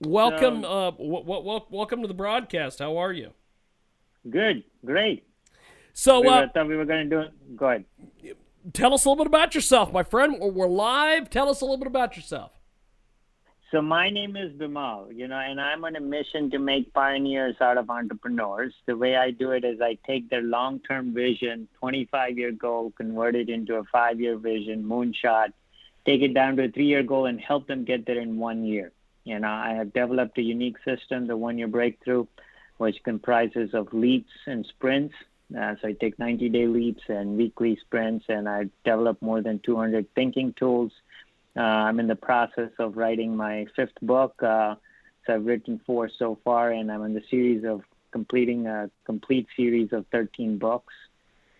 Welcome, So- uh, w- w- welcome to the broadcast. How are you? Good. Great. So, we were, uh, thought we were going to do it. Go ahead. tell us a little bit about yourself, my friend. We're, we're live. Tell us a little bit about yourself. So my name is Bimal, you know, and I'm on a mission to make pioneers out of entrepreneurs. The way I do it is I take their long-term vision, 25-year goal, convert it into a five-year vision, moonshot, take it down to a three-year goal, and help them get there in one year. You know, I have developed a unique system, the one-year breakthrough, which comprises of leaps and sprints. Uh, so I take 90-day leaps and weekly sprints, and I develop more than 200 thinking tools. Uh, I'm in the process of writing my fifth book. Uh, so I've written four so far, and I'm in the series of completing a complete series of 13 books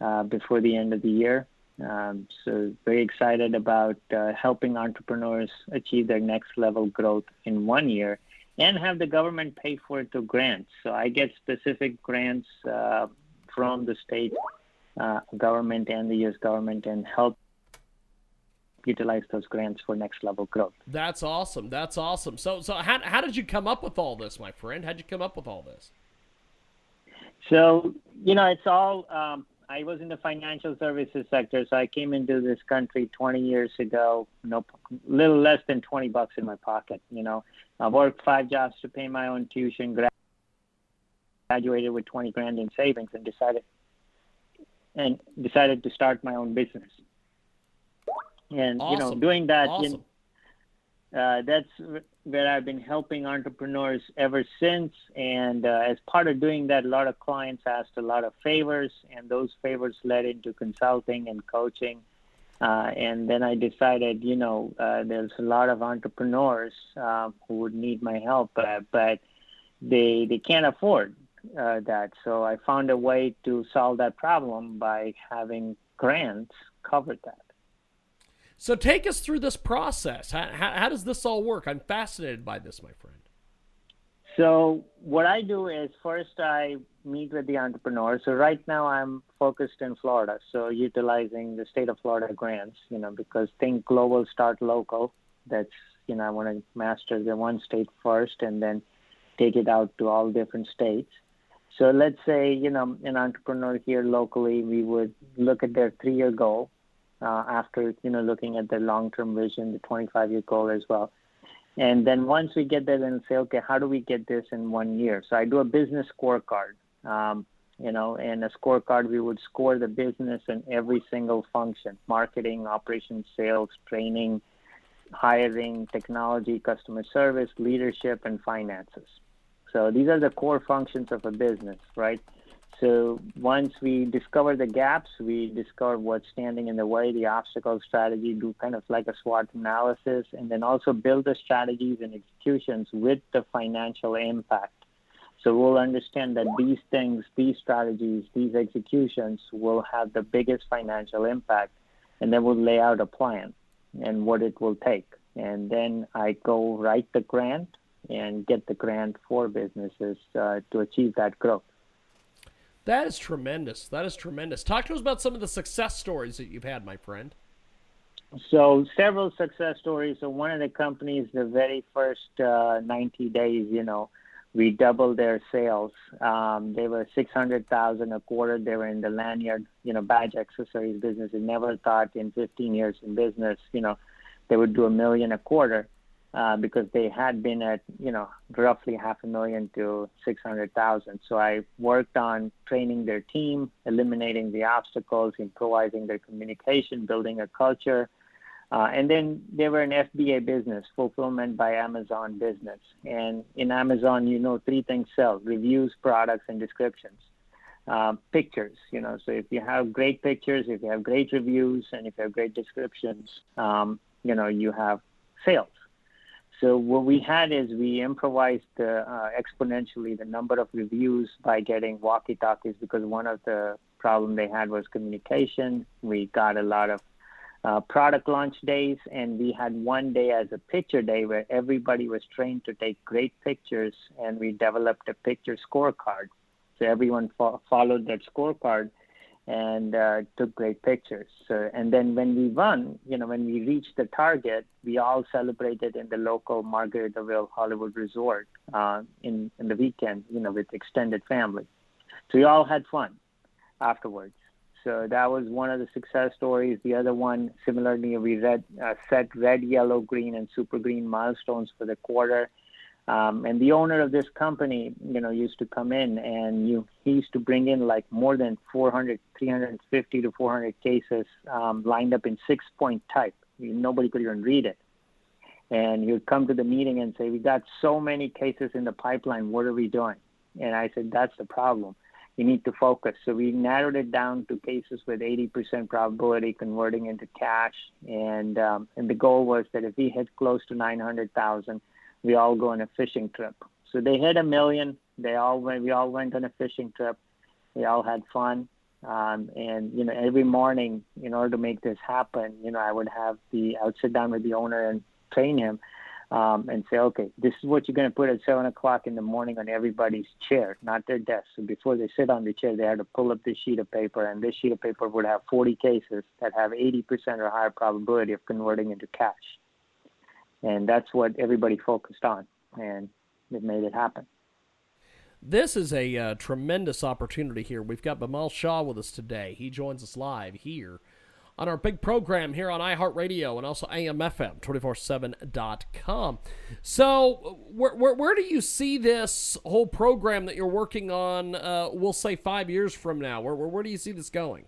uh, before the end of the year. Um, so very excited about uh, helping entrepreneurs achieve their next level growth in one year and have the government pay for it through grants. So I get specific grants uh, from the state uh, government and the U.S. government and help utilize those grants for next level growth. That's awesome. That's awesome. So, so how, how did you come up with all this, my friend? How'd you come up with all this? So, you know, it's all, um, I was in the financial services sector. So I came into this country 20 years ago, no, little less than 20 bucks in my pocket. You know, I worked five jobs to pay my own tuition, gra- graduated with 20 grand in savings and decided, and decided to start my own business. And, you know, doing that, you Awesome. Uh, that's where I've been helping entrepreneurs ever since. And uh, as part of doing that, a lot of clients asked a lot of favors, and those favors led into consulting and coaching. Uh, and then I decided, you know, uh, there's a lot of entrepreneurs uh, who would need my help, uh, but they they can't afford that. So I found a way to solve that problem by having grants cover that. So take us through this process. How, how, does this all work? I'm fascinated by this, my friend. So what I do is first I meet with the entrepreneur. So right now I'm focused in Florida, so utilizing the state of Florida grants, you know, because think global, start local. That's you know I want to master the one state first, and then take it out to all different states. So let's say you know an entrepreneur here locally, we would look at their three-year goal uh, after you know looking at the long-term vision, the 25-year goal as well. And then once we get there, then say, okay, how do we get this in one year? So I do a business scorecard, um, you know, and a scorecard we would score the business in every single function: marketing, operations, sales, training, hiring, technology, customer service, leadership, and finances. So these are the core functions of a business, right? So once we discover the gaps, we discover what's standing in the way, the obstacle strategy, do kind of like a SWOT analysis, and then also build the strategies and executions with the financial impact. So we'll understand that these things, these strategies, these executions will have the biggest financial impact, and then we'll lay out a plan and what it will take. And then I go write the grant and get the grant for businesses uh, to achieve that growth. That is tremendous. That is tremendous. Talk to us about some of the success stories that you've had, my friend. So several success stories. So one of the companies, the very first uh, 90 days, you know, we doubled their sales. Um, they were 600,000 a quarter. They were in the lanyard, you know, badge accessories business. They never thought in 15 years in business, you know, they would do a million a quarter uh, because they had been at, you know, roughly half a million to 600,000. So I worked on training their team, eliminating the obstacles, improvising their communication, building a culture. Uh, and then they were an FBA business, fulfillment by Amazon business. And in Amazon, you know, three things sell reviews, products, and descriptions. Uh, pictures, you know, so if you have great pictures, if you have great reviews, and if you have great descriptions, um, you know, you have sales. So what we had is we improvised uh, exponentially the number of reviews by getting walkie-talkies because one of the problem they had was communication. We got a lot of uh, product launch days, and we had one day as a picture day where everybody was trained to take great pictures, and we developed a picture scorecard. So everyone fo- followed that scorecard and uh, took great pictures. So, and then when we won, you know, when we reached the target, we all celebrated in the local Margaritaville Hollywood Resort uh, in in the weekend, you know, with extended family. So we all had fun afterwards. So that was one of the success stories. The other one, similarly, we read, uh, set red, yellow, green, and super green milestones for the quarter. Um, and the owner of this company, you know, used to come in and you, he used to bring in like more than 400, 350 to 400 cases um, lined up in six point type. Nobody could even read it. And he would come to the meeting and say, We got so many cases in the pipeline. What are we doing? And I said, That's the problem. You need to focus. So we narrowed it down to cases with 80% probability converting into cash. And, um, and the goal was that if we hit close to 900,000, we all go on a fishing trip. So they hit a million. They all went, we all went on a fishing trip. We all had fun. Um, and you know, every morning, in order to make this happen, you know, I would have the I would sit down with the owner and train him, um, and say, okay, this is what you're going to put at seven o'clock in the morning on everybody's chair, not their desk. So before they sit on the chair, they had to pull up this sheet of paper, and this sheet of paper would have 40 cases that have 80% or higher probability of converting into cash and that's what everybody focused on, and it made it happen. This is a uh, tremendous opportunity here. We've got Bimal Shah with us today. He joins us live here on our big program here on iHeartRadio and also AMFM247.com. So, where, where, where do you see this whole program that you're working on, uh, we'll say five years from now? Where, where, where do you see this going?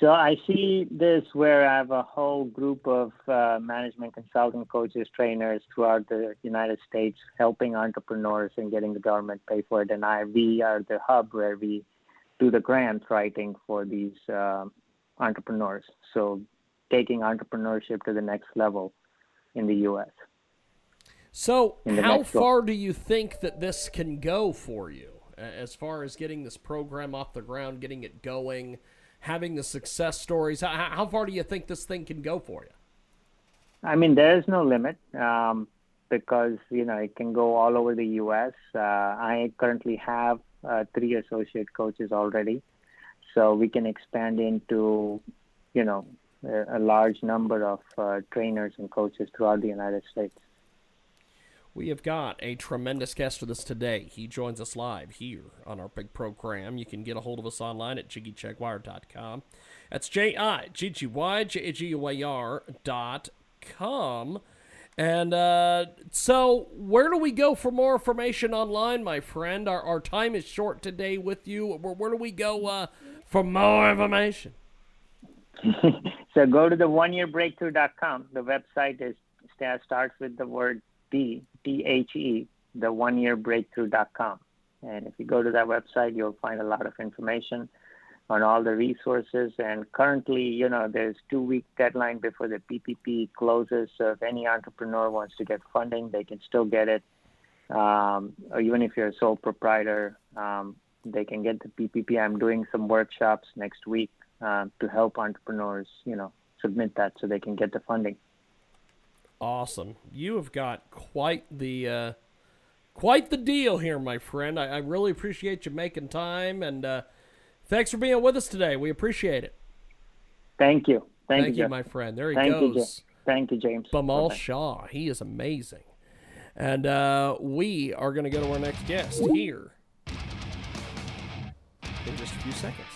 So I see this where I have a whole group of uh, management consulting coaches, trainers throughout the United States helping entrepreneurs and getting the government pay for it. And I, we are the hub where we do the grant writing for these uh, entrepreneurs. So taking entrepreneurship to the next level in the U.S. So how far do you think that this can go for you as far as getting this program off the ground, getting it going? Having the success stories? How, how far do you think this thing can go for you? I mean, there is no limit um, because you know it can go all over the U.S. Uh, I currently have uh, three associate coaches already, so we can expand into you know a, a large number of uh, trainers and coaches throughout the United States. We have got a tremendous guest with us today. He joins us live here on our big program. You can get a hold of us online at jiggyjaguar.com. That's J I G G Y J G U A R dot com. And uh, so, where do we go for more information online, my friend? Our, our time is short today with you. Where, where do we go uh, for more information? so, go to the oneyearbreakthrough.com. The website is starts with the word D, D-H-E, the one year breakthrough.com. And if you go to that website, you'll find a lot of information on all the resources. And currently, you know, there's two week deadline before the PPP closes. So if any entrepreneur wants to get funding, they can still get it. Um, or even if you're a sole proprietor, um, they can get the PPP. I'm doing some workshops next week uh, to help entrepreneurs, you know, submit that so they can get the funding awesome. You have got quite the uh, quite the deal here, my friend. I, I really appreciate you making time, and uh, thanks for being with us today. We appreciate it. Thank you. Thank, Thank you, my friend. There he Thank goes. You, Thank you, James. Bimal Shah. He is amazing. And uh, we are going to go to our next guest here in just a few seconds.